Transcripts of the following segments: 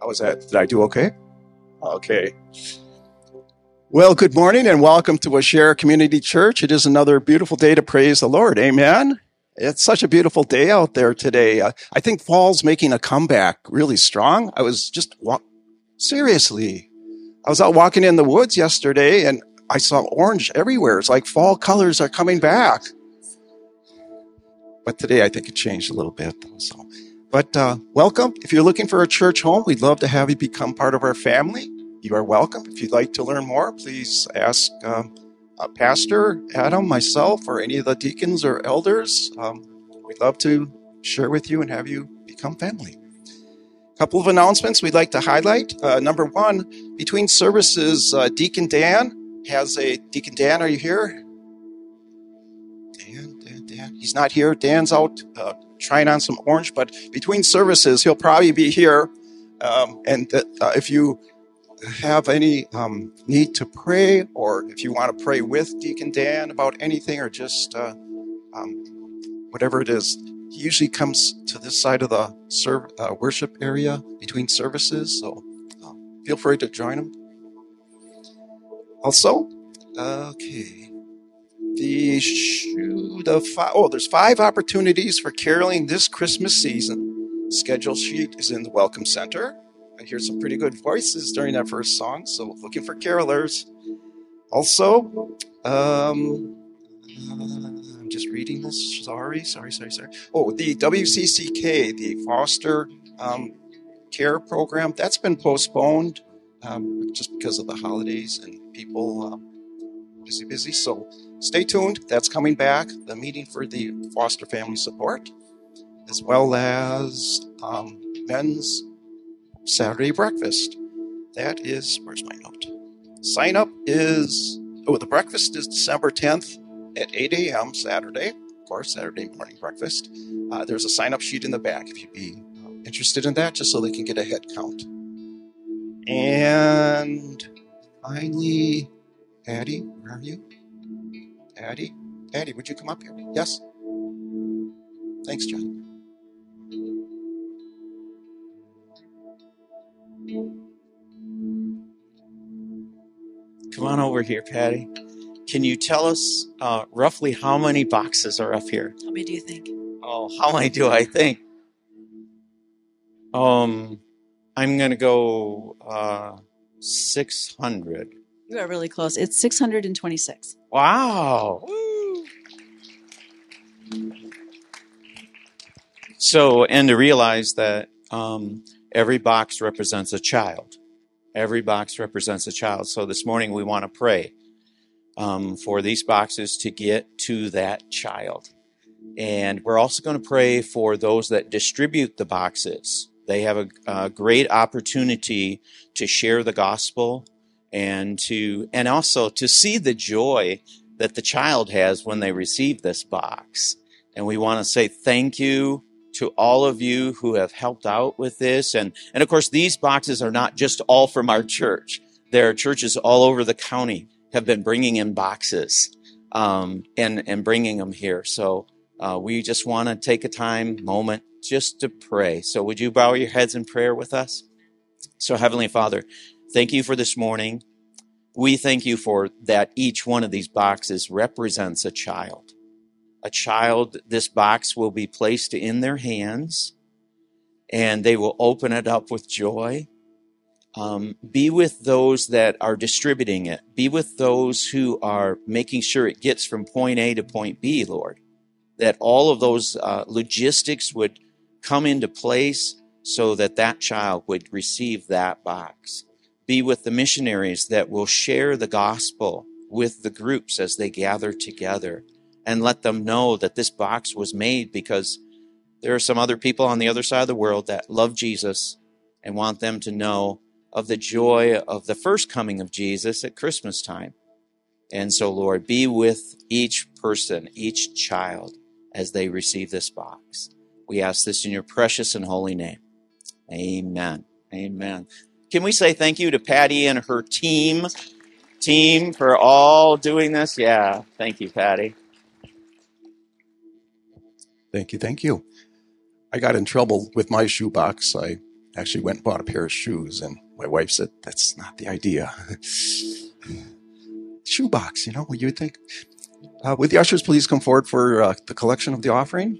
How was that? Did I do okay? Okay. Well, good morning and welcome to Waushara Community Church. It is another beautiful day to praise the Lord. Amen. It's such a beautiful day out there today. Uh, I think fall's making a comeback really strong. I was just seriously, I was out walking in the woods yesterday and I saw orange everywhere. It's like fall colors are coming back. But today I think it changed a little bit. So, but uh, welcome. If you're looking for a church home, we'd love to have you become part of our family. You are welcome. If you'd like to learn more, please ask um, uh, Pastor Adam, myself, or any of the deacons or elders. Um, we'd love to share with you and have you become family. A couple of announcements we'd like to highlight. Uh, number one, between services, uh, Deacon Dan has a Deacon Dan. Are you here? Dan, Dan, Dan. He's not here. Dan's out uh, trying on some orange, but between services, he'll probably be here. Um, and uh, if you have any um, need to pray, or if you want to pray with Deacon Dan about anything, or just uh, um, whatever it is, he usually comes to this side of the serve, uh, worship area between services. So uh, feel free to join him. Also, okay, the shoe, the five, oh, there's five opportunities for caroling this Christmas season. Schedule sheet is in the Welcome Center. I hear some pretty good voices during that first song, so looking for carolers. Also, um, uh, I'm just reading this. Sorry, sorry, sorry, sorry. Oh, the WCCK, the Foster um, Care Program, that's been postponed um, just because of the holidays and people um, busy, busy. So stay tuned. That's coming back. The meeting for the foster family support, as well as um, men's Saturday breakfast. That is, where's my note? Sign up is, oh, the breakfast is December 10th at 8 a.m. Saturday. Of course, Saturday morning breakfast. Uh, there's a sign up sheet in the back if you'd be uh, interested in that, just so they can get a head count. And finally, Patty, where are you? Patty? Patty, would you come up here? Yes? Thanks, John. Come on over here, Patty. Can you tell us uh, roughly how many boxes are up here? How many do you think? Oh, how many do I think? Um, I'm gonna go uh, 600. You are really close. It's 626. Wow. So, and to realize that um, every box represents a child. Every box represents a child. So this morning we want to pray um, for these boxes to get to that child. And we're also going to pray for those that distribute the boxes. They have a, a great opportunity to share the gospel and to, and also to see the joy that the child has when they receive this box. And we want to say thank you to all of you who have helped out with this. And, and of course, these boxes are not just all from our church. There are churches all over the county have been bringing in boxes um, and, and bringing them here. So uh, we just want to take a time, moment, just to pray. So would you bow your heads in prayer with us? So Heavenly Father, thank you for this morning. We thank you for that each one of these boxes represents a child a child, this box will be placed in their hands and they will open it up with joy. Um, be with those that are distributing it. Be with those who are making sure it gets from point A to point B, Lord. That all of those uh, logistics would come into place so that that child would receive that box. Be with the missionaries that will share the gospel with the groups as they gather together and let them know that this box was made because there are some other people on the other side of the world that love Jesus and want them to know of the joy of the first coming of Jesus at Christmas time. And so, Lord, be with each person, each child, as they receive this box. We ask this in your precious and holy name. Amen. Amen. Can we say thank you to Patty and her team, team for all doing this? Yeah. Thank you, Patty. Thank you, thank you. I got in trouble with my shoebox. I actually went and bought a pair of shoes, and my wife said, That's not the idea. Shoebox, you know, what you would think. Uh, would the ushers please come forward for uh, the collection of the offering?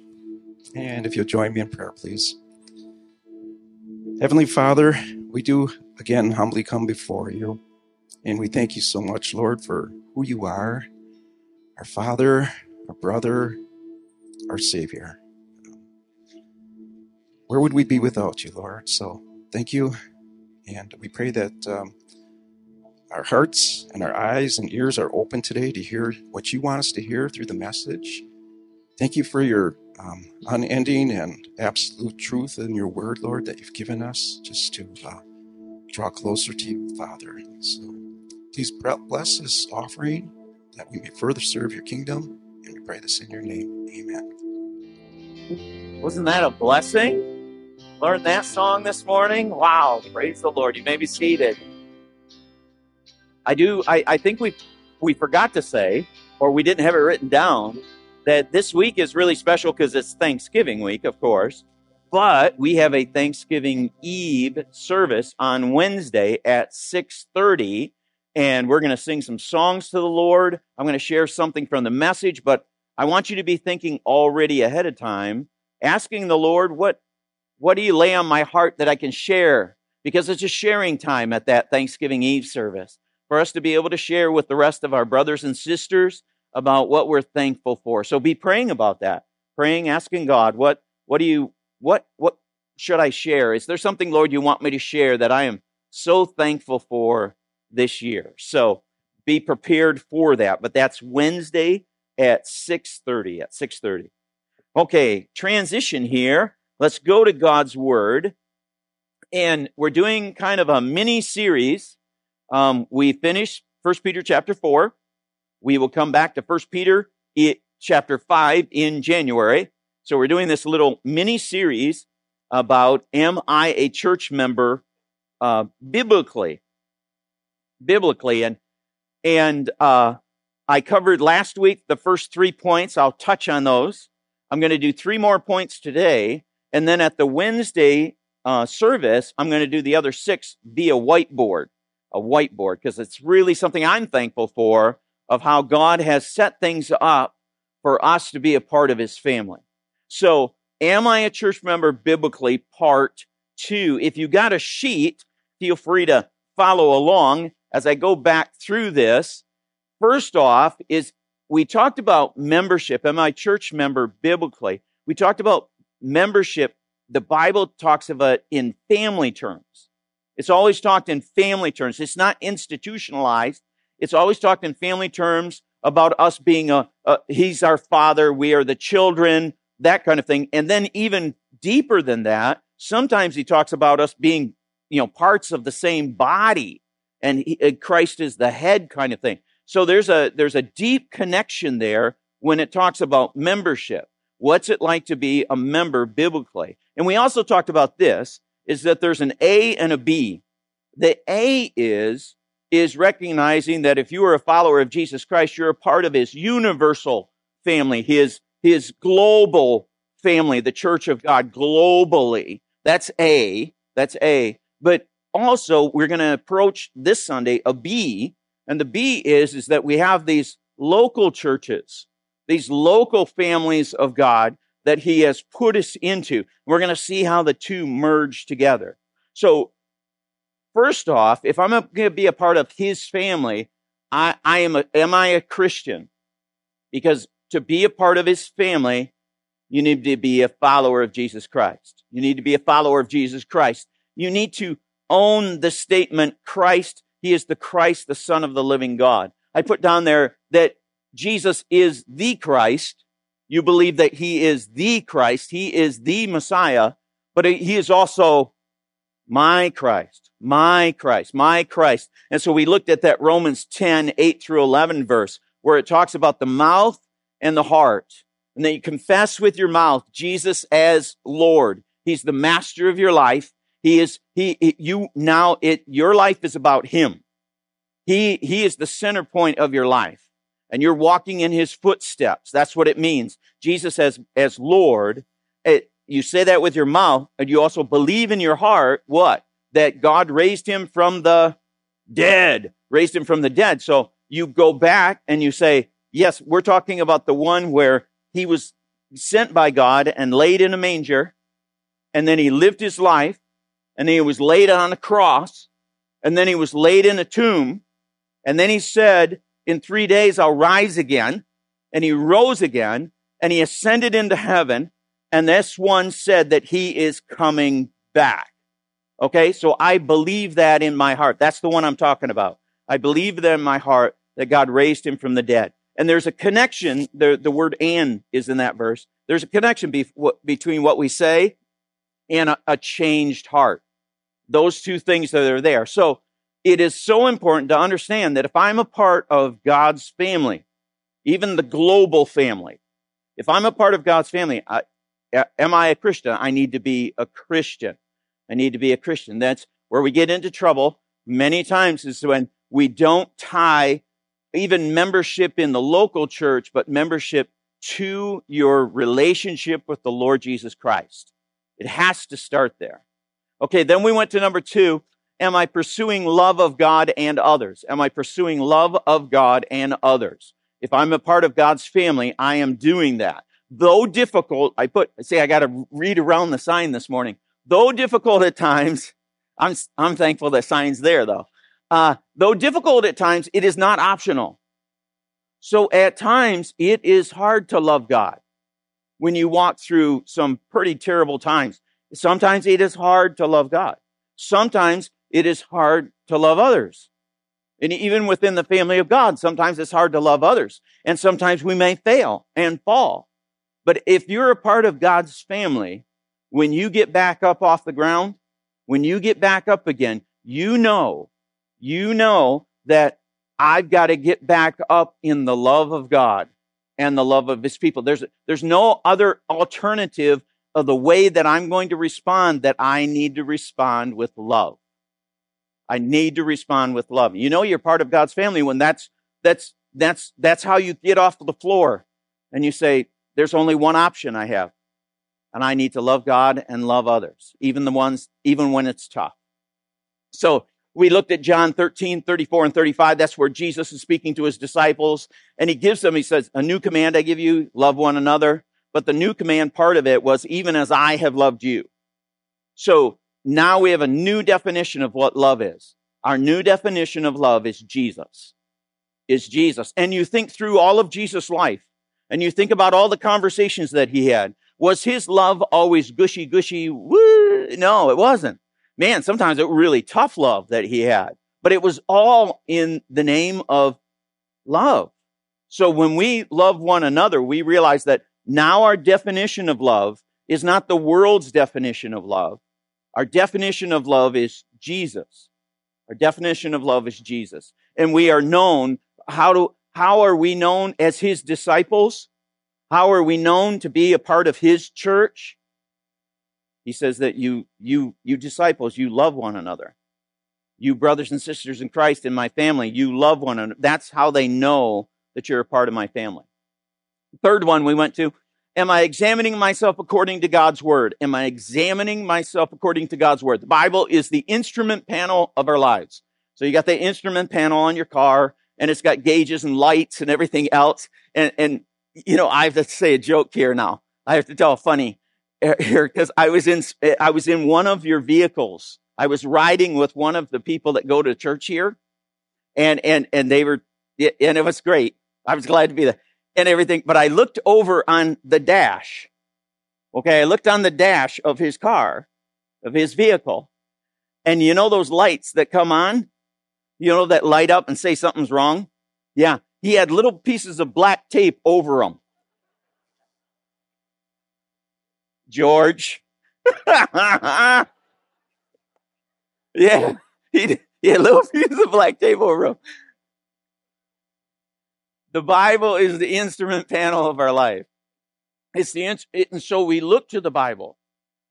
And if you'll join me in prayer, please. Heavenly Father, we do again humbly come before you. And we thank you so much, Lord, for who you are, our Father, our brother, our Savior. Where would we be without you, Lord? So thank you. And we pray that um, our hearts and our eyes and ears are open today to hear what you want us to hear through the message. Thank you for your um, unending and absolute truth in your word, Lord, that you've given us just to uh, draw closer to you, Father. So please bless this offering that we may further serve your kingdom. And we pray this in your name. Amen. Wasn't that a blessing? Learned that song this morning? Wow, praise the Lord. You may be seated. I do I, I think we we forgot to say, or we didn't have it written down, that this week is really special because it's Thanksgiving week, of course. But we have a Thanksgiving Eve service on Wednesday at 6:30 and we're going to sing some songs to the Lord. I'm going to share something from the message, but I want you to be thinking already ahead of time, asking the Lord, what what do you lay on my heart that I can share? Because it's a sharing time at that Thanksgiving Eve service for us to be able to share with the rest of our brothers and sisters about what we're thankful for. So be praying about that. Praying, asking God, what what do you what what should I share? Is there something, Lord, you want me to share that I am so thankful for this year? So be prepared for that. But that's Wednesday at 6:30. At 6:30. Okay, transition here. Let's go to God's Word. And we're doing kind of a mini series. Um, we finished First Peter chapter 4. We will come back to First Peter chapter 5 in January. So we're doing this little mini series about Am I a church member uh, biblically? Biblically. And, and uh, I covered last week the first three points. I'll touch on those. I'm going to do three more points today. And then at the Wednesday uh, service, I'm going to do the other six via whiteboard, a whiteboard, because it's really something I'm thankful for of how God has set things up for us to be a part of his family. So, am I a church member biblically? Part two. If you got a sheet, feel free to follow along as I go back through this. First off, is we talked about membership. Am I church member biblically? We talked about membership, the Bible talks of it in family terms. It's always talked in family terms. It's not institutionalized. It's always talked in family terms about us being a, a, he's our father, we are the children, that kind of thing. And then even deeper than that, sometimes he talks about us being, you know, parts of the same body and he, uh, Christ is the head kind of thing. So there's a, there's a deep connection there when it talks about membership. What's it like to be a member biblically? And we also talked about this, is that there's an A and a B. The A is, is recognizing that if you are a follower of Jesus Christ, you're a part of his universal family, his, his global family, the church of God globally. That's A. That's A. But also, we're going to approach this Sunday a B. And the B is, is that we have these local churches these local families of God that he has put us into. We're going to see how the two merge together. So, first off, if I'm going to be a part of his family, I, I am a, am I a Christian? Because to be a part of his family, you need to be a follower of Jesus Christ. You need to be a follower of Jesus Christ. You need to own the statement, Christ, he is the Christ, the Son of the living God. I put down there that Jesus is the Christ, you believe that he is the Christ, he is the Messiah, but he is also my Christ, my Christ, my Christ. And so we looked at that Romans 10, 8 through 11 verse where it talks about the mouth and the heart. And then you confess with your mouth Jesus as Lord. He's the master of your life. He is, he, you now, it, your life is about him. He, he is the center point of your life and you're walking in his footsteps. That's what it means. Jesus as, as Lord, it, you say that with your mouth, and you also believe in your heart what? That God raised him from the dead, raised him from the dead. So you go back and you say, yes, we're talking about the one where he was sent by God and laid in a manger, and then he lived his life, and he was laid on a cross, and then he was laid in a tomb, and then he said, in three days I'll rise again, and he rose again, and he ascended into heaven, and this one said that he is coming back. Okay, so I believe that in my heart. That's the one I'm talking about. I believe that in my heart that God raised him from the dead. And there's a connection, the, the word and is in that verse. There's a connection be, what, between what we say and a, a changed heart. Those two things that are there. So it is so important to understand that if I'm a part of God's family, even the global family, if I'm a part of God's family, I, am I a Christian? I need to be a Christian. I need to be a Christian. That's where we get into trouble many times is when we don't tie even membership in the local church, but membership to your relationship with the Lord Jesus Christ. It has to start there. Okay, then we went to number two. Am I pursuing love of God and others? Am I pursuing love of God and others? If I'm a part of God's family, I am doing that. Though difficult, I put, say I got to read around the sign this morning. Though difficult at times, I'm, I'm thankful that sign's there though. Uh, though difficult at times, it is not optional. So at times, it is hard to love God when you walk through some pretty terrible times. Sometimes it is hard to love God. Sometimes it is hard to love others. And even within the family of God, sometimes it's hard to love others. And sometimes we may fail and fall. But if you're a part of God's family, when you get back up off the ground, when you get back up again, you know, you know that I've got to get back up in the love of God and the love of his people. There's, there's no other alternative of the way that I'm going to respond that I need to respond with love. I need to respond with love. You know, you're part of God's family when that's, that's, that's, that's how you get off the floor and you say, there's only one option I have and I need to love God and love others, even the ones, even when it's tough. So we looked at John 13, 34 and 35. That's where Jesus is speaking to his disciples and he gives them, he says, a new command I give you, love one another. But the new command part of it was even as I have loved you. So now we have a new definition of what love is. Our new definition of love is Jesus. Is Jesus. And you think through all of Jesus' life and you think about all the conversations that he had was his love always gushy, gushy? Woo? No, it wasn't. Man, sometimes it really tough love that he had, but it was all in the name of love. So when we love one another, we realize that now our definition of love is not the world's definition of love. Our definition of love is Jesus. Our definition of love is Jesus. And we are known, how do, how are we known as his disciples? How are we known to be a part of his church? He says that you, you, you disciples, you love one another. You brothers and sisters in Christ in my family, you love one another. That's how they know that you're a part of my family. Third one we went to, am I examining myself according to God's word? Am I examining myself according to God's word? The Bible is the instrument panel of our lives. So you got the instrument panel on your car and it's got gauges and lights and everything else. And, and you know, I have to say a joke here now. I have to tell a funny here because I was in I was in one of your vehicles. I was riding with one of the people that go to church here, and and and they were and it was great. I was glad to be there and everything. But I looked over on the dash. Okay, I looked on the dash of his car, of his vehicle, and you know those lights that come on, you know that light up and say something's wrong. Yeah, he had little pieces of black tape over them. George. yeah, he, had little pieces of black over them. The Bible is the instrument panel of our life. It's the, it, and so we look to the Bible.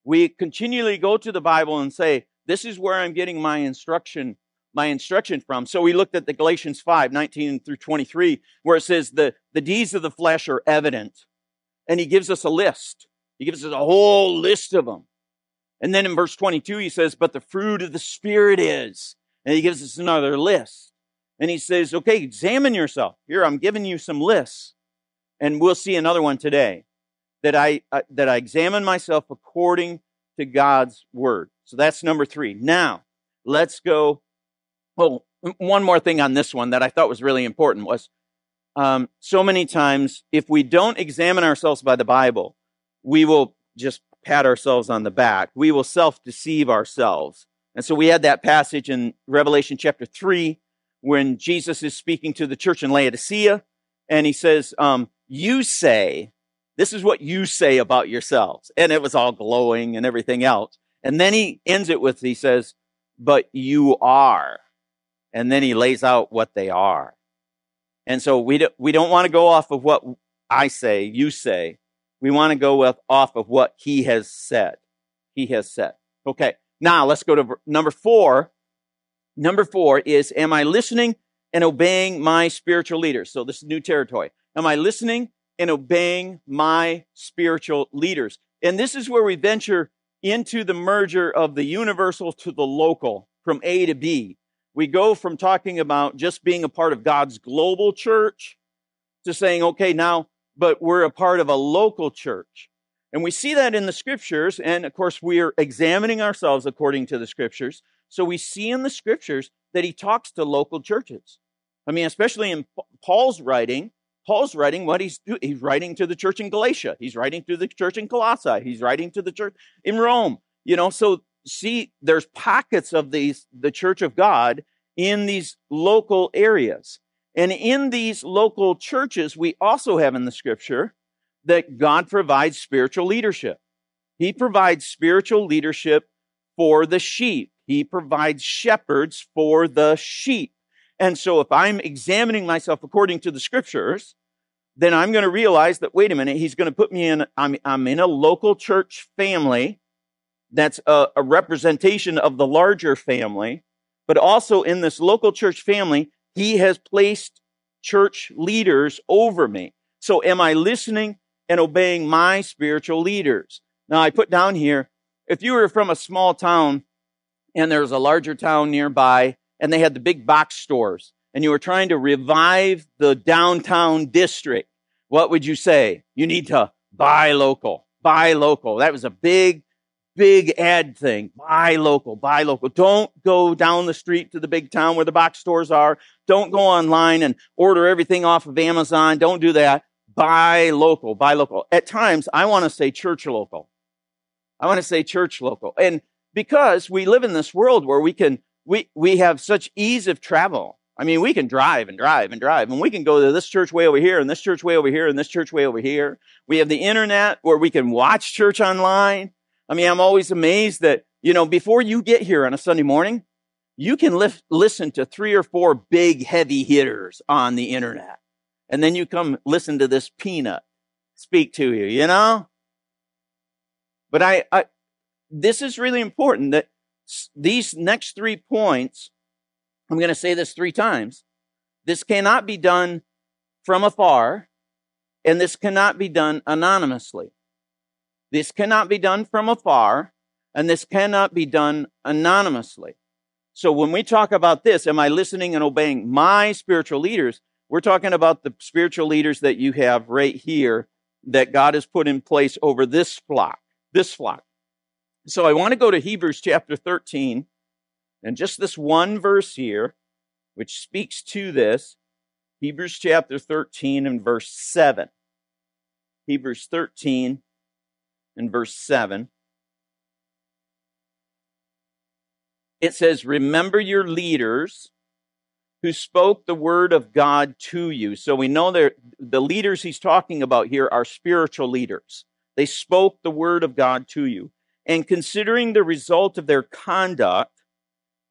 We continually go to the Bible and say, this is where I'm getting my instruction my instruction from. So we looked at the Galatians 5, 19 through 23, where it says the, the deeds of the flesh are evident. And he gives us a list. He gives us a whole list of them. And then in verse 22, he says, but the fruit of the Spirit is. And he gives us another list. And he says, okay, examine yourself. Here, I'm giving you some lists. And we'll see another one today that I, uh, that I examine myself according to God's word. So that's number three. Now, let's go. Well, one more thing on this one that I thought was really important was um, so many times if we don't examine ourselves by the Bible, we will just pat ourselves on the back. We will self deceive ourselves. And so we had that passage in Revelation chapter 3 when Jesus is speaking to the church in Laodicea and he says, um, You say, this is what you say about yourselves. And it was all glowing and everything else. And then he ends it with, he says, But you are. And then he lays out what they are. And so we, do, we don't want to go off of what I say, you say. We want to go with, off of what he has said. He has said. Okay. Now let's go to number four. Number four is, am I listening and obeying my spiritual leaders? So this is new territory. Am I listening and obeying my spiritual leaders? And this is where we venture into the merger of the universal to the local from A to B. We go from talking about just being a part of God's global church to saying, okay, now but we're a part of a local church. And we see that in the scriptures. And of course, we are examining ourselves according to the scriptures. So we see in the scriptures that he talks to local churches. I mean, especially in Paul's writing, Paul's writing what he's doing. He's writing to the church in Galatia. He's writing to the church in Colossae. He's writing to the church in Rome. You know, so see, there's pockets of these, the church of God in these local areas. And in these local churches, we also have in the scripture that God provides spiritual leadership. He provides spiritual leadership for the sheep. He provides shepherds for the sheep. And so if I'm examining myself according to the scriptures, then I'm going to realize that, wait a minute, he's going to put me in, I'm, I'm in a local church family that's a, a representation of the larger family, but also in this local church family, he has placed church leaders over me. So am I listening and obeying my spiritual leaders? Now I put down here, if you were from a small town and there's a larger town nearby and they had the big box stores and you were trying to revive the downtown district, what would you say? You need to buy local, buy local. That was a big big ad thing. Buy local, buy local. Don't go down the street to the big town where the box stores are. Don't go online and order everything off of Amazon. Don't do that. Buy local, buy local. At times, I want to say church local. I want to say church local. And because we live in this world where we can, we, we have such ease of travel. I mean, we can drive and drive and drive, and we can go to this church way over here, and this church way over here, and this church way over here. We have the internet where we can watch church online. I mean, I'm always amazed that, you know, before you get here on a Sunday morning, you can lift, listen to three or four big heavy hitters on the internet. And then you come listen to this peanut speak to you, you know? But I, I this is really important that these next three points, I'm going to say this three times. This cannot be done from afar, and this cannot be done anonymously. This cannot be done from afar, and this cannot be done anonymously. So when we talk about this, am I listening and obeying my spiritual leaders? We're talking about the spiritual leaders that you have right here that God has put in place over this flock, this flock. So I want to go to Hebrews chapter 13 and just this one verse here, which speaks to this. Hebrews chapter 13 and verse 7. Hebrews 13 in verse 7. It says, Remember your leaders who spoke the word of God to you. So we know that the leaders he's talking about here are spiritual leaders. They spoke the word of God to you. And considering the result of their conduct,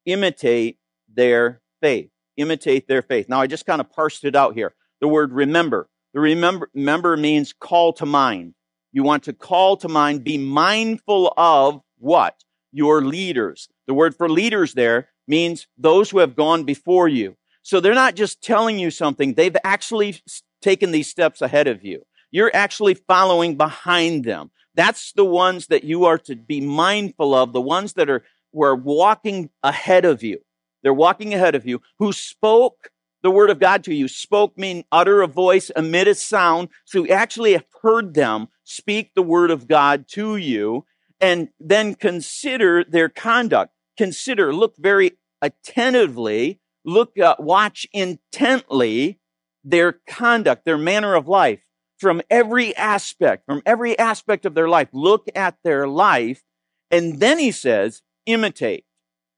imitate their faith. Imitate their faith. Now, I just kind of parsed it out here. The word remember. The remember, remember means call to mind. You want to call to mind, be mindful of what? Your leaders. The word for leaders there means those who have gone before you. So they're not just telling you something, they've actually taken these steps ahead of you. You're actually following behind them. That's the ones that you are to be mindful of, the ones that are, were walking ahead of you. They're walking ahead of you, who spoke the word of God to you. Spoke mean utter a voice, emit a sound. So you actually have heard them speak the word of God to you and then consider their conduct. Consider, look very attentively, look, uh, watch intently their conduct, their manner of life from every aspect, from every aspect of their life. Look at their life. And then he says, imitate.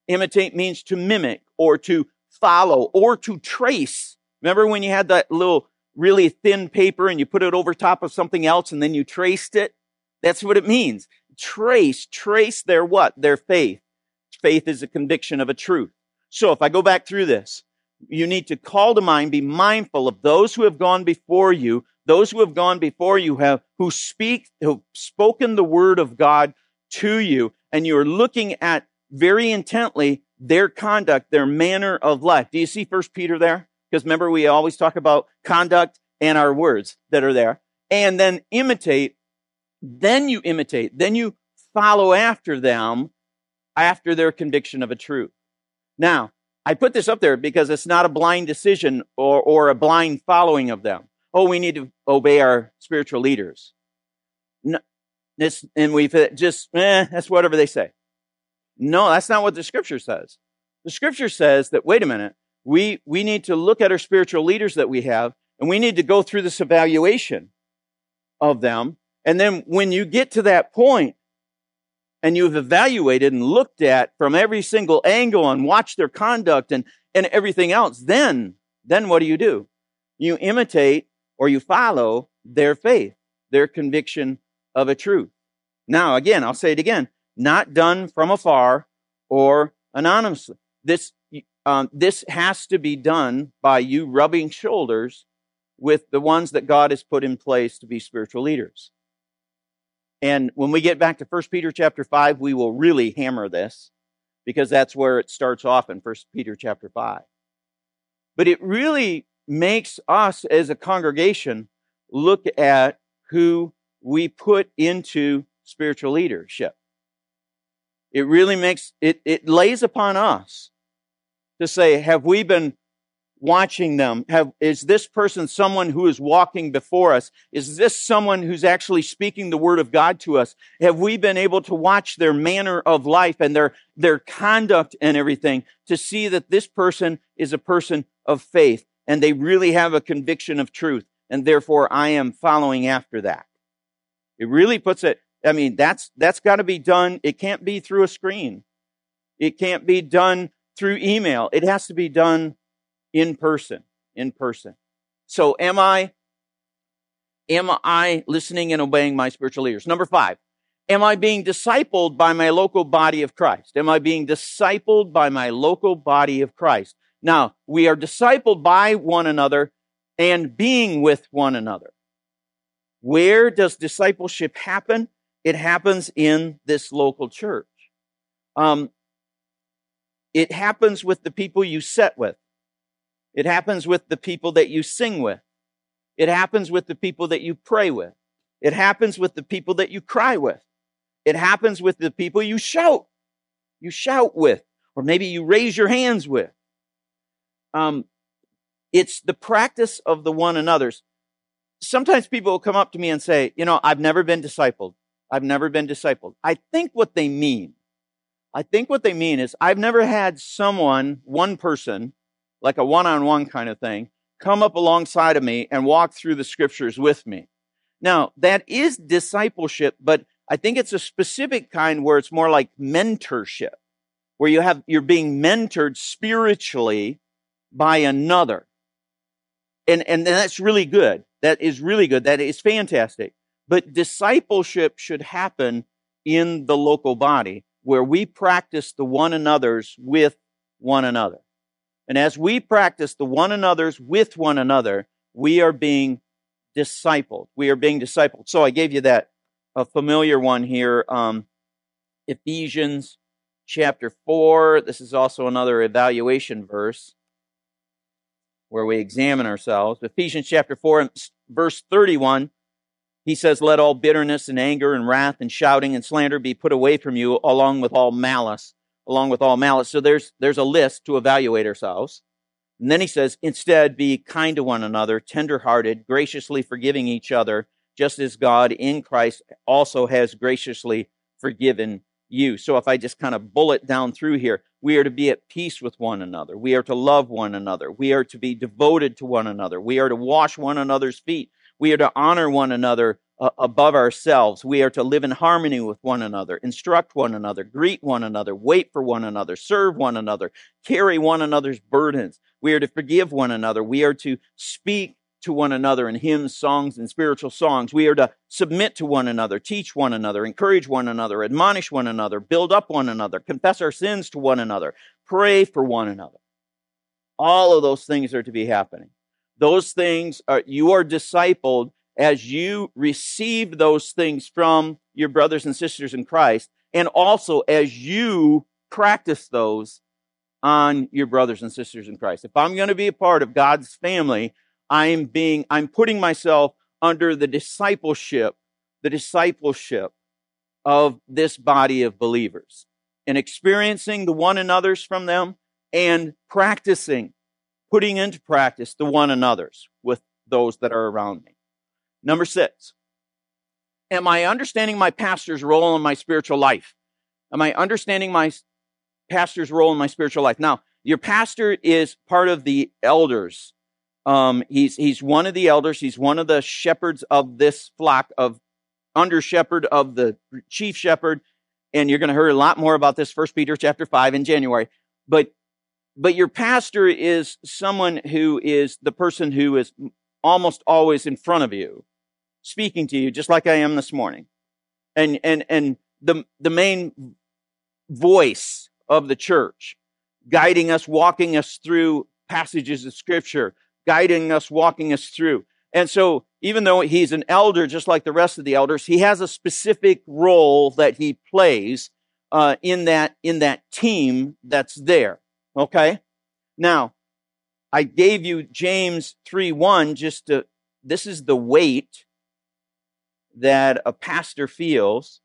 Imitate means to mimic or to follow or to trace. Remember when you had that little really thin paper and you put it over top of something else and then you traced it? That's what it means. Trace, trace their what? Their faith. Faith is a conviction of a truth. So if I go back through this, you need to call to mind, be mindful of those who have gone before you, those who have gone before you have, who speak, who've spoken the word of God to you, and you're looking at very intently their conduct, their manner of life. Do you see First Peter there? Because remember, we always talk about conduct and our words that are there. And then imitate. Then you imitate. Then you follow after them after their conviction of a truth. Now, I put this up there because it's not a blind decision or, or a blind following of them. Oh, we need to obey our spiritual leaders. No, this, and we've just, eh, that's whatever they say. No, that's not what the scripture says. The scripture says that, wait a minute, we, we need to look at our spiritual leaders that we have and we need to go through this evaluation of them. And then when you get to that point, and you've evaluated and looked at from every single angle and watched their conduct and, and everything else, then, then what do you do? You imitate or you follow their faith, their conviction of a truth. Now, again, I'll say it again, not done from afar or anonymously. This, um, this has to be done by you rubbing shoulders with the ones that God has put in place to be spiritual leaders. And when we get back to 1 Peter chapter 5, we will really hammer this because that's where it starts off in 1 Peter chapter 5. But it really makes us as a congregation look at who we put into spiritual leadership. It really makes it, it lays upon us to say, have we been watching them? Have, is this person someone who is walking before us? Is this someone who's actually speaking the word of God to us? Have we been able to watch their manner of life and their, their conduct and everything to see that this person is a person of faith and they really have a conviction of truth and therefore I am following after that? It really puts it, I mean, that's, that's got to be done. It can't be through a screen. It can't be done through email. It has to be done in person, in person. So am I, am I listening and obeying my spiritual leaders? Number five, am I being discipled by my local body of Christ? Am I being discipled by my local body of Christ? Now, we are discipled by one another and being with one another. Where does discipleship happen? It happens in this local church. Um, it happens with the people you set with. It happens with the people that you sing with. It happens with the people that you pray with. It happens with the people that you cry with. It happens with the people you shout. You shout with, or maybe you raise your hands with. Um, it's the practice of the one another's. Sometimes people will come up to me and say, you know, I've never been discipled. I've never been discipled. I think what they mean, I think what they mean is I've never had someone, one person, like a one-on-one kind of thing, come up alongside of me and walk through the scriptures with me. Now, that is discipleship, but I think it's a specific kind where it's more like mentorship, where you have, you're being mentored spiritually by another. And, and that's really good. That is really good. That is fantastic. But discipleship should happen in the local body where we practice the one another's with one another. And as we practice the one another's with one another, we are being discipled. We are being discipled. So I gave you that a familiar one here. Um, Ephesians chapter 4. This is also another evaluation verse where we examine ourselves. Ephesians chapter 4 verse 31. He says, Let all bitterness and anger and wrath and shouting and slander be put away from you, along with all malice. Along with all malice. So there's, there's a list to evaluate ourselves. And then he says, Instead, be kind to one another, tenderhearted, graciously forgiving each other, just as God in Christ also has graciously forgiven you. So if I just kind of bullet down through here, we are to be at peace with one another. We are to love one another. We are to be devoted to one another. We are to wash one another's feet. We are to honor one another uh, above ourselves. We are to live in harmony with one another, instruct one another, greet one another, wait for one another, serve one another, carry one another's burdens. We are to forgive one another. We are to speak to one another in hymns, songs, and spiritual songs. We are to submit to one another, teach one another, encourage one another, admonish one another, build up one another, confess our sins to one another, pray for one another. All of those things are to be happening. Those things are, you are discipled as you receive those things from your brothers and sisters in Christ, and also as you practice those on your brothers and sisters in Christ. If I'm going to be a part of God's family, I'm being, I'm putting myself under the discipleship, the discipleship of this body of believers and experiencing the one another's from them and practicing, putting into practice the one another's with those that are around me. Number six, am I understanding my pastor's role in my spiritual life? Am I understanding my pastor's role in my spiritual life? Now, your pastor is part of the elders um, he's he's one of the elders. He's one of the shepherds of this flock of under shepherd of the chief shepherd. And you're going to hear a lot more about this. First Peter chapter five in January. But but your pastor is someone who is the person who is almost always in front of you, speaking to you, just like I am this morning, and and and the the main voice of the church, guiding us, walking us through passages of scripture, guiding us, walking us through. And so, even though he's an elder, just like the rest of the elders, he has a specific role that he plays uh, in that in that team that's there. Okay. Now, I gave you James three one just to. This is the weight that a pastor feels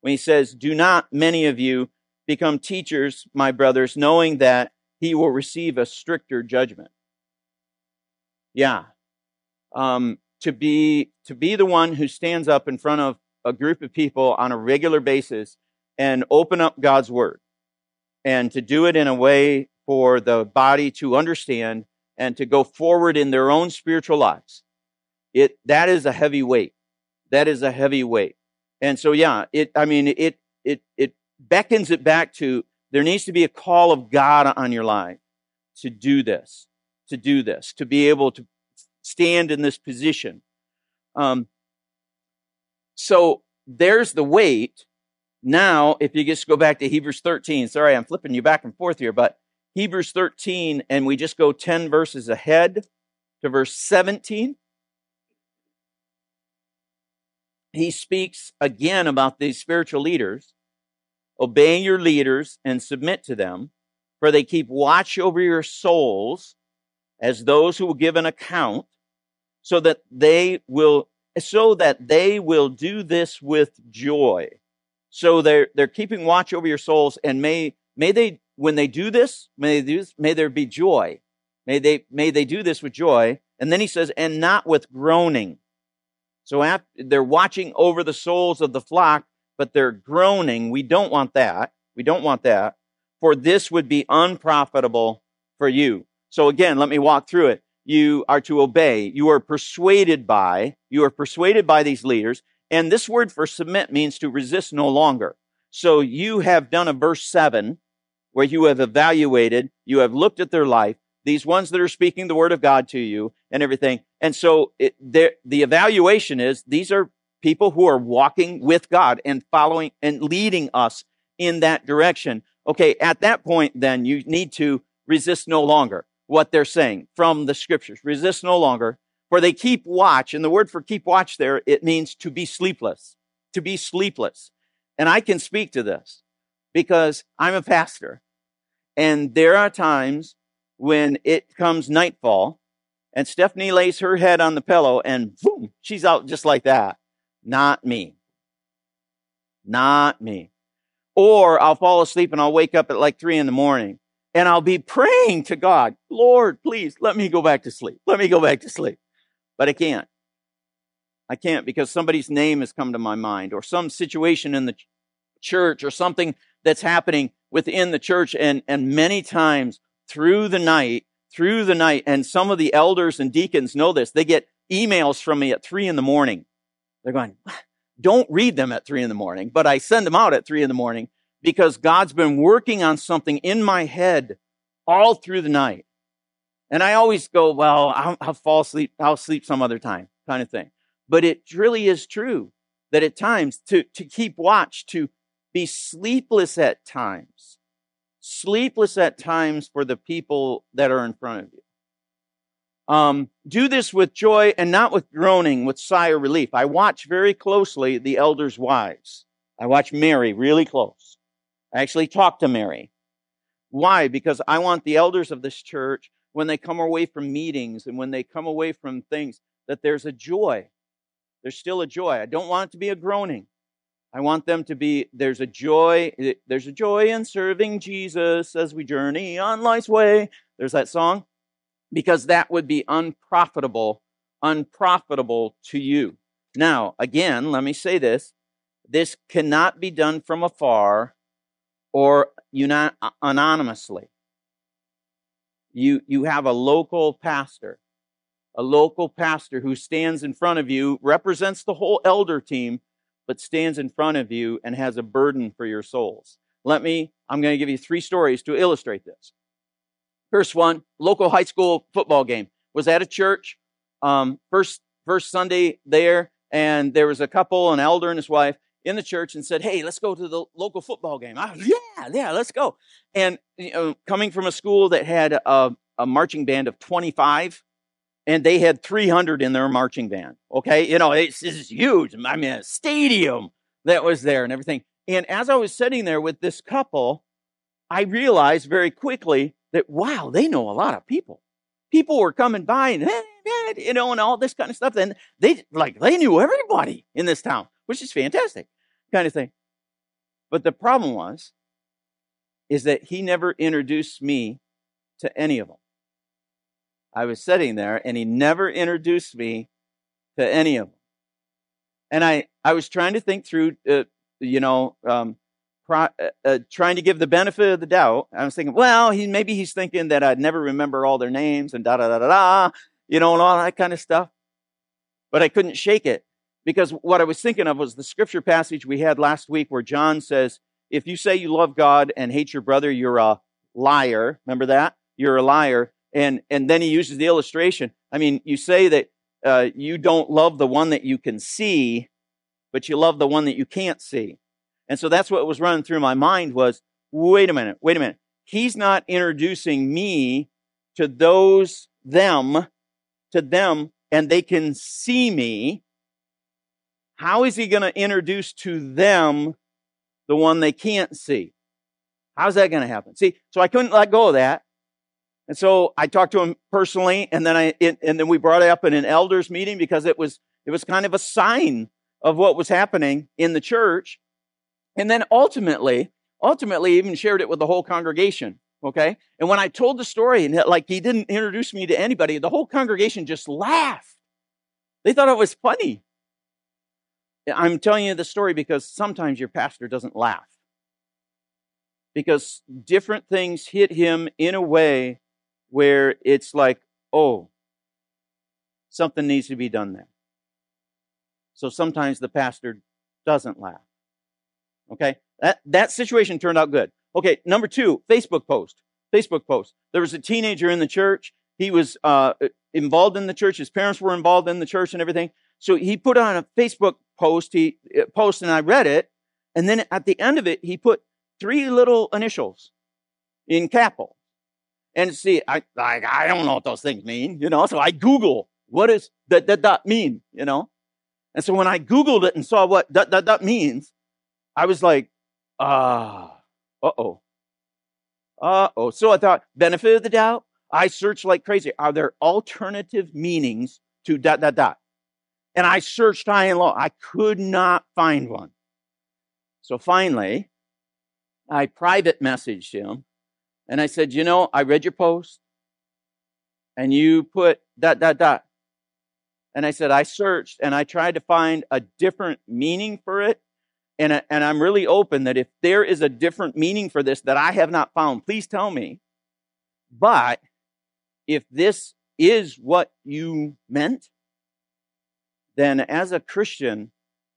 when he says, "Do not many of you become teachers, my brothers, knowing that he will receive a stricter judgment." Yeah. Um, to be to be the one who stands up in front of a group of people on a regular basis and open up God's word and to do it in a way for the body to understand and to go forward in their own spiritual lives. It that is a heavy weight. That is a heavy weight. And so yeah, it I mean it it it beckons it back to there needs to be a call of God on your life to do this to do this, to be able to stand in this position. Um, so there's the weight. Now, if you just go back to Hebrews 13, sorry, I'm flipping you back and forth here, but Hebrews 13, and we just go 10 verses ahead to verse 17. He speaks again about these spiritual leaders. Obey your leaders and submit to them, for they keep watch over your souls as those who will give an account so that they will so that they will do this with joy so they're they're keeping watch over your souls and may may they when they do this may they do this, may there be joy. May they may they do this with joy. And then he says and not with groaning. So after, they're watching over the souls of the flock but they're groaning. We don't want that. We don't want that. For this would be unprofitable for you. So again, let me walk through it. You are to obey. You are persuaded by, you are persuaded by these leaders. And this word for submit means to resist no longer. So you have done a verse seven where you have evaluated, you have looked at their life, these ones that are speaking the word of God to you and everything. And so it, the evaluation is these are people who are walking with God and following and leading us in that direction. Okay, at that point, then you need to resist no longer what they're saying from the scriptures. Resist no longer, for they keep watch. And the word for keep watch there, it means to be sleepless, to be sleepless. And I can speak to this because I'm a pastor. And there are times when it comes nightfall and Stephanie lays her head on the pillow and boom, she's out just like that. Not me. Not me. Or I'll fall asleep and I'll wake up at like three in the morning and I'll be praying to God, Lord, please let me go back to sleep. Let me go back to sleep. But I can't. I can't because somebody's name has come to my mind or some situation in the church or something that's happening within the church. And, and many times through the night, through the night, and some of the elders and deacons know this, they get emails from me at three in the morning. They're going, don't read them at three in the morning, but I send them out at three in the morning because God's been working on something in my head all through the night. And I always go, well, I'll, I'll fall asleep. I'll sleep some other time kind of thing. But it really is true that at times to, to keep watch, to be sleepless at times, sleepless at times for the people that are in front of you. Um, do this with joy and not with groaning, with sigh or relief. I watch very closely the elders' wives. I watch Mary really close. I actually talk to Mary. Why? Because I want the elders of this church, when they come away from meetings and when they come away from things, that there's a joy. There's still a joy. I don't want it to be a groaning. I want them to be, there's a joy, eh, there's a joy in serving Jesus as we journey on life's way. There's that song. Because that would be unprofitable, unprofitable to you. Now, again, let me say this. This cannot be done from afar or anonymously. You, you have a local pastor, a local pastor who stands in front of you, represents the whole elder team, but stands in front of you and has a burden for your souls. Let me, I'm going to give you three stories to illustrate this. First one, local high school football game. Was at a church, um, first, first Sunday there, and there was a couple, an elder and his wife, in the church and said, Hey, let's go to the local football game. I, yeah, yeah, let's go. And you know, coming from a school that had a, a marching band of 25, and they had 300 in their marching band. Okay. You know, it's, is huge. I mean, a stadium that was there and everything. And as I was sitting there with this couple, I realized very quickly that, wow, they know a lot of people. People were coming by and, you know, and all this kind of stuff. And they, like, they knew everybody in this town which is fantastic kind of thing. But the problem was, is that he never introduced me to any of them. I was sitting there and he never introduced me to any of them. And I, I was trying to think through, uh, you know, um, uh, uh, trying to give the benefit of the doubt. I was thinking, well, he, maybe he's thinking that I'd never remember all their names and da da da da da, you know, and all that kind of stuff. But I couldn't shake it because what I was thinking of was the scripture passage we had last week where John says, if you say you love God and hate your brother, you're a liar. Remember that? You're a liar. And, and then he uses the illustration. I mean, you say that uh, you don't love the one that you can see, but you love the one that you can't see. And so that's what was running through my mind was, wait a minute, wait a minute. He's not introducing me to those, them, to them, and they can see me how is he going to introduce to them the one they can't see? How's that going to happen? See, so I couldn't let go of that. And so I talked to him personally and then I, it, and then we brought it up in an elders meeting because it was, it was kind of a sign of what was happening in the church. And then ultimately, ultimately even shared it with the whole congregation. Okay. And when I told the story and like he didn't introduce me to anybody, the whole congregation just laughed. They thought it was funny. I'm telling you the story because sometimes your pastor doesn't laugh. Because different things hit him in a way where it's like, oh, something needs to be done there. So sometimes the pastor doesn't laugh. Okay? That, that situation turned out good. Okay, number two, Facebook post. Facebook post. There was a teenager in the church. He was uh, involved in the church. His parents were involved in the church and everything. So he put on a Facebook post, he uh, post and I read it. And then at the end of it, he put three little initials in capital. And see, I, like I don't know what those things mean, you know, so I Google what does that, that, that mean, you know? And so when I Googled it and saw what that, that, that means, I was like, ah, uh, uh-oh. Uh-oh. So I thought, benefit of the doubt. I searched like crazy. Are there alternative meanings to dot, dot, dot? And I searched high and low. I could not find one. So finally, I private messaged him and I said, you know, I read your post and you put dot, dot, dot. And I said, I searched and I tried to find a different meaning for it. And, and I'm really open that if there is a different meaning for this that I have not found, please tell me. But if this is what you meant, then as a Christian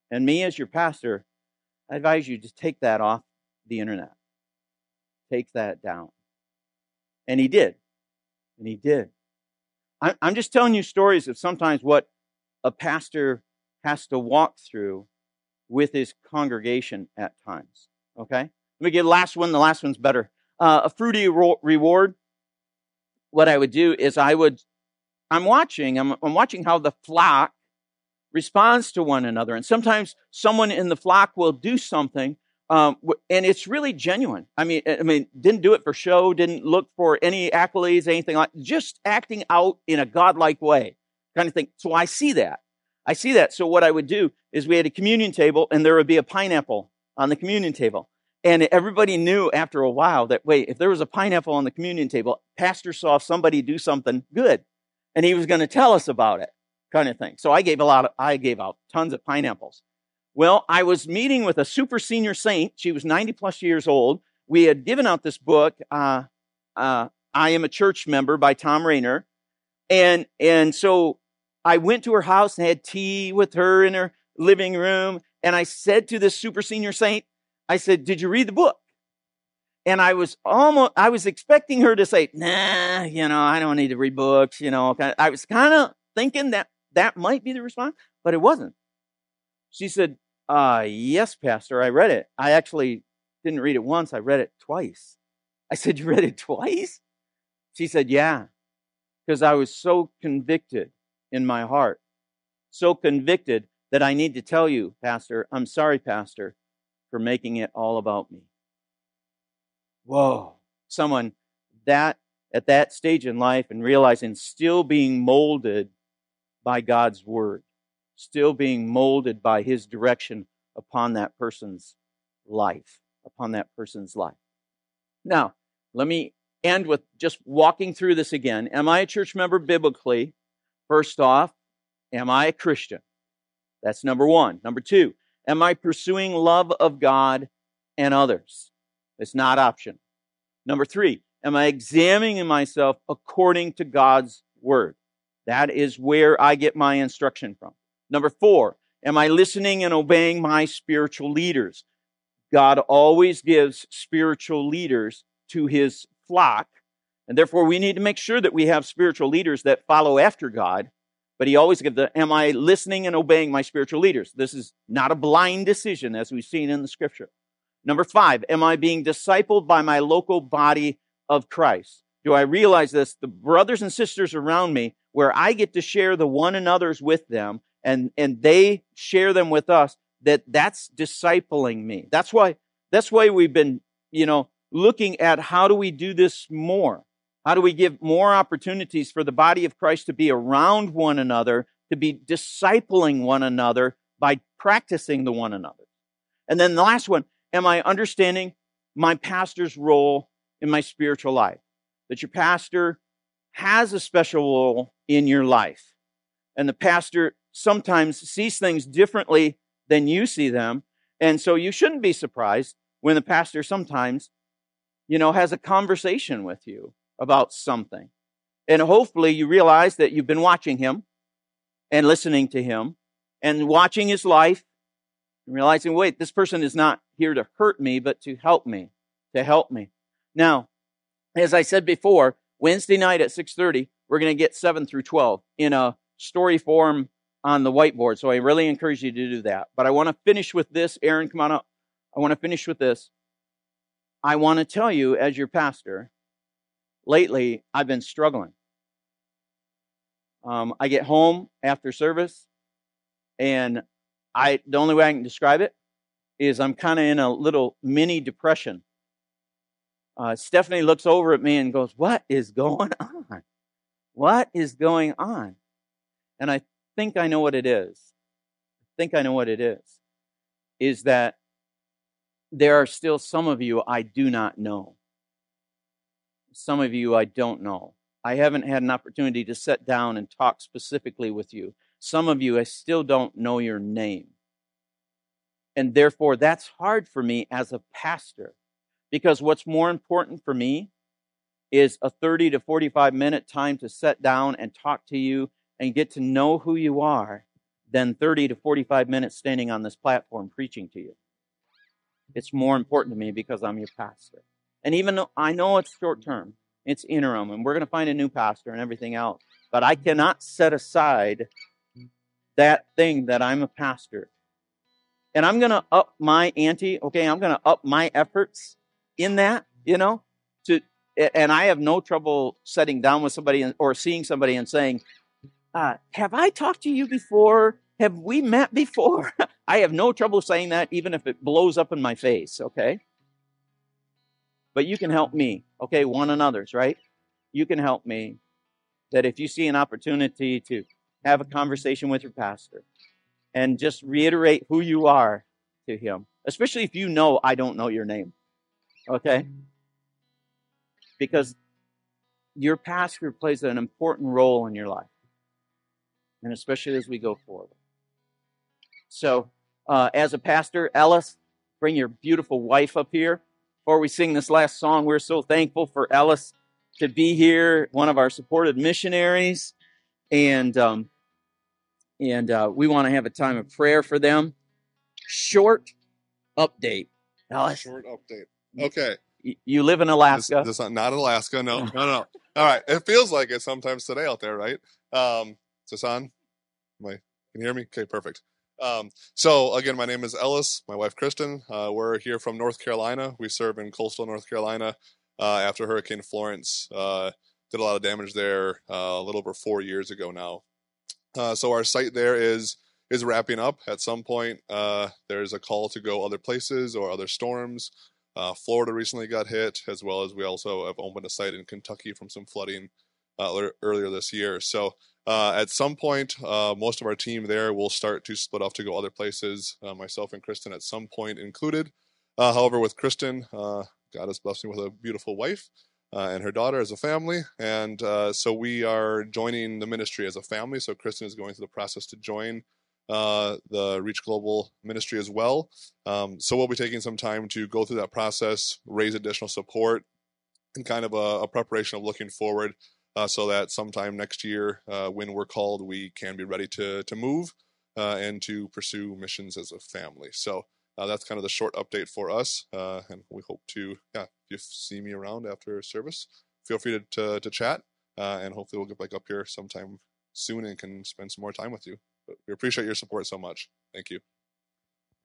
and me as your pastor, I advise you to take that off the internet. Take that down. And he did. And he did. I'm just telling you stories of sometimes what a pastor has to walk through with his congregation at times. Okay? Let me get the last one. The last one's better. Uh, a fruity ro- reward. What I would do is I would, I'm watching, I'm, I'm watching how the flock responds to one another. And sometimes someone in the flock will do something um, and it's really genuine. I mean, I mean, didn't do it for show, didn't look for any accolades, anything like, just acting out in a godlike way, kind of thing. So I see that. I see that. So what I would do is we had a communion table, and there would be a pineapple on the communion table, and everybody knew after a while that wait, if there was a pineapple on the communion table, Pastor saw somebody do something good, and he was going to tell us about it, kind of thing. So I gave a lot of, I gave out tons of pineapples. Well, I was meeting with a super senior saint. She was 90 plus years old. We had given out this book, uh, uh, I Am a Church Member by Thom Rainer. And, and so I went to her house and had tea with her in her living room. And I said to this super senior saint, I said, Did you read the book? And I was almost, I was expecting her to say, Nah, you know, I don't need to read books, you know. I was kind of thinking that that might be the response, but it wasn't. She said, uh, yes, Pastor, I read it. I actually didn't read it once, I read it twice. I said, You read it twice? She said, Yeah, because I was so convicted in my heart, so convicted that I need to tell you, Pastor, I'm sorry, Pastor, for making it all about me. Whoa. Someone that at that stage in life and realizing still being molded by God's word still being molded by his direction upon that person's life, upon that person's life. Now, let me end with just walking through this again. Am I a church member biblically? First off, am I a Christian? That's number one. Number two, am I pursuing love of God and others? It's not option. Number three, am I examining myself according to God's word? That is where I get my instruction from. Number four, am I listening and obeying my spiritual leaders? God always gives spiritual leaders to his flock. And therefore, we need to make sure that we have spiritual leaders that follow after God. But he always gives the, am I listening and obeying my spiritual leaders? This is not a blind decision as we've seen in the scripture. Number five, am I being discipled by my local body of Christ? Do I realize this? The brothers and sisters around me, where I get to share the one another's with them, and and they share them with us that that's discipling me. That's why that's why we've been you know looking at how do we do this more? How do we give more opportunities for the body of christ to be around one another to be discipling one another by practicing the one another? And then the last one am i understanding my pastor's role in my spiritual life? That your pastor has a special role in your life and the pastor sometimes sees things differently than you see them. And so you shouldn't be surprised when the pastor sometimes, you know, has a conversation with you about something. And hopefully you realize that you've been watching him and listening to him and watching his life and realizing, wait, this person is not here to hurt me, but to help me, to help me. Now, as I said before, Wednesday night at 6:30, we're going to get 7 through 12 in a story form on the whiteboard. So I really encourage you to do that. But I want to finish with this. Aaron, come on up. I want to finish with this. I want to tell you, as your pastor, lately I've been struggling. Um, I get home after service, and I the only way I can describe it is I'm kind of in a little mini depression. Uh, Stephanie looks over at me and goes, "What is going on? What is going on?" And I think I know what it is. I think I know what it is. Is that there are still some of you I do not know. Some of you I don't know. I haven't had an opportunity to sit down and talk specifically with you. Some of you I still don't know your name. And therefore, that's hard for me as a pastor because what's more important for me is a 30 to 45 minute time to sit down and talk to you and get to know who you are than 30 to 45 minutes standing on this platform preaching to you. It's more important to me because I'm your pastor. And even though I know it's short term, it's interim, and we're going to find a new pastor and everything else, but I cannot set aside that thing that I'm a pastor. And I'm going to up my ante, okay? I'm going to up my efforts in that, you know, and I have no trouble sitting down with somebody or seeing somebody and saying, uh, have I talked to you before? Have we met before? I have no trouble saying that, even if it blows up in my face, okay? But you can help me, okay? One another's, right? You can help me that if you see an opportunity to have a conversation with your pastor and just reiterate who you are to him, especially if you know I don't know your name, okay? Because your pastor plays an important role in your life, and especially as we go forward. So, uh, as a pastor, Ellis, bring your beautiful wife up here. Before we sing this last song, we're so thankful for Ellis to be here, one of our supported missionaries, and um, and uh, we want to have a time of prayer for them. Short update, Ellis. Short update. Okay. You live in Alaska. This, this not Alaska. No, no, no, no. All right. It feels like it sometimes today out there, right? Um, is this on? Am I, can you hear me? Okay, perfect. Um, so again, my name is Ellis. My wife Kristen. Uh, we're here from North Carolina. We serve in coastal North Carolina. Uh, after Hurricane Florence, uh, did a lot of damage there uh, a little over four years ago now. Uh, so our site there is is wrapping up. At some point, uh, there's a call to go other places or other storms. Uh, Florida recently got hit, as well as we also have opened a site in Kentucky from some flooding uh, earlier this year. So uh, at some point, uh, most of our team there will start to split off to go other places. Uh, myself and Kristen, at some point, included. Uh, however, with Kristen, God has blessed me with a beautiful wife and her daughter as a family, and so we are joining the ministry as a family. So Kristen is going through the process to join uh, the Reach Global ministry as well. Um, so we'll be taking some time to go through that process, raise additional support, and kind of a, a preparation of looking forward, uh, so that sometime next year, uh, when we're called, we can be ready to to move uh, and to pursue missions as a family. So. Uh, that's kind of the short update for us, uh, and we hope to, yeah, if you see me around after service, feel free to to, to chat, uh, and hopefully we'll get back up here sometime soon and can spend some more time with you. But we appreciate your support so much. Thank you.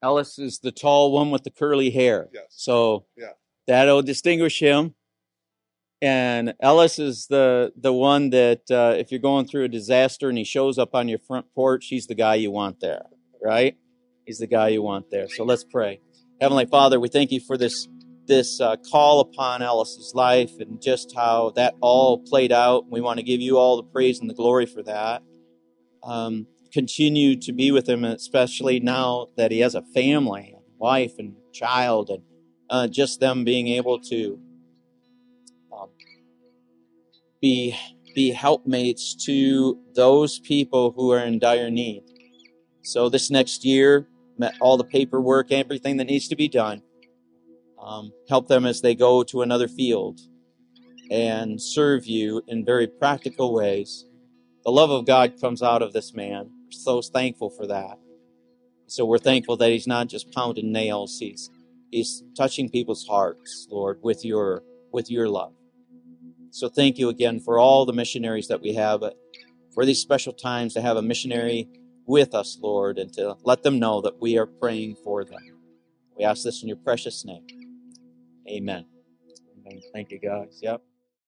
Ellis is the tall one with the curly hair. Yes. So Yeah. that'll distinguish him. And Ellis is the the one that uh, if you're going through a disaster and he shows up on your front porch, he's the guy you want there, right? He's the guy you want there. So let's pray. Heavenly Father, we thank you for this this uh, call upon Ellis's life and just how that all played out. We want to give you all the praise and the glory for that. Um, continue to be with him, especially now that he has a family, wife, and child, and uh, just them being able to um, be be helpmates to those people who are in dire need. So this next year, met all the paperwork, everything that needs to be done. Um, help them as they go to another field and serve you in very practical ways. The love of God comes out of this man. So thankful for that. So we're thankful that he's not just pounding nails. He's he's touching people's hearts, Lord, with your with your love. So thank you again for all the missionaries that we have, uh, for these special times to have a missionary with us, Lord, and to let them know that we are praying for them. We ask this in your precious name. Amen. Amen. Thank you, guys. Yep.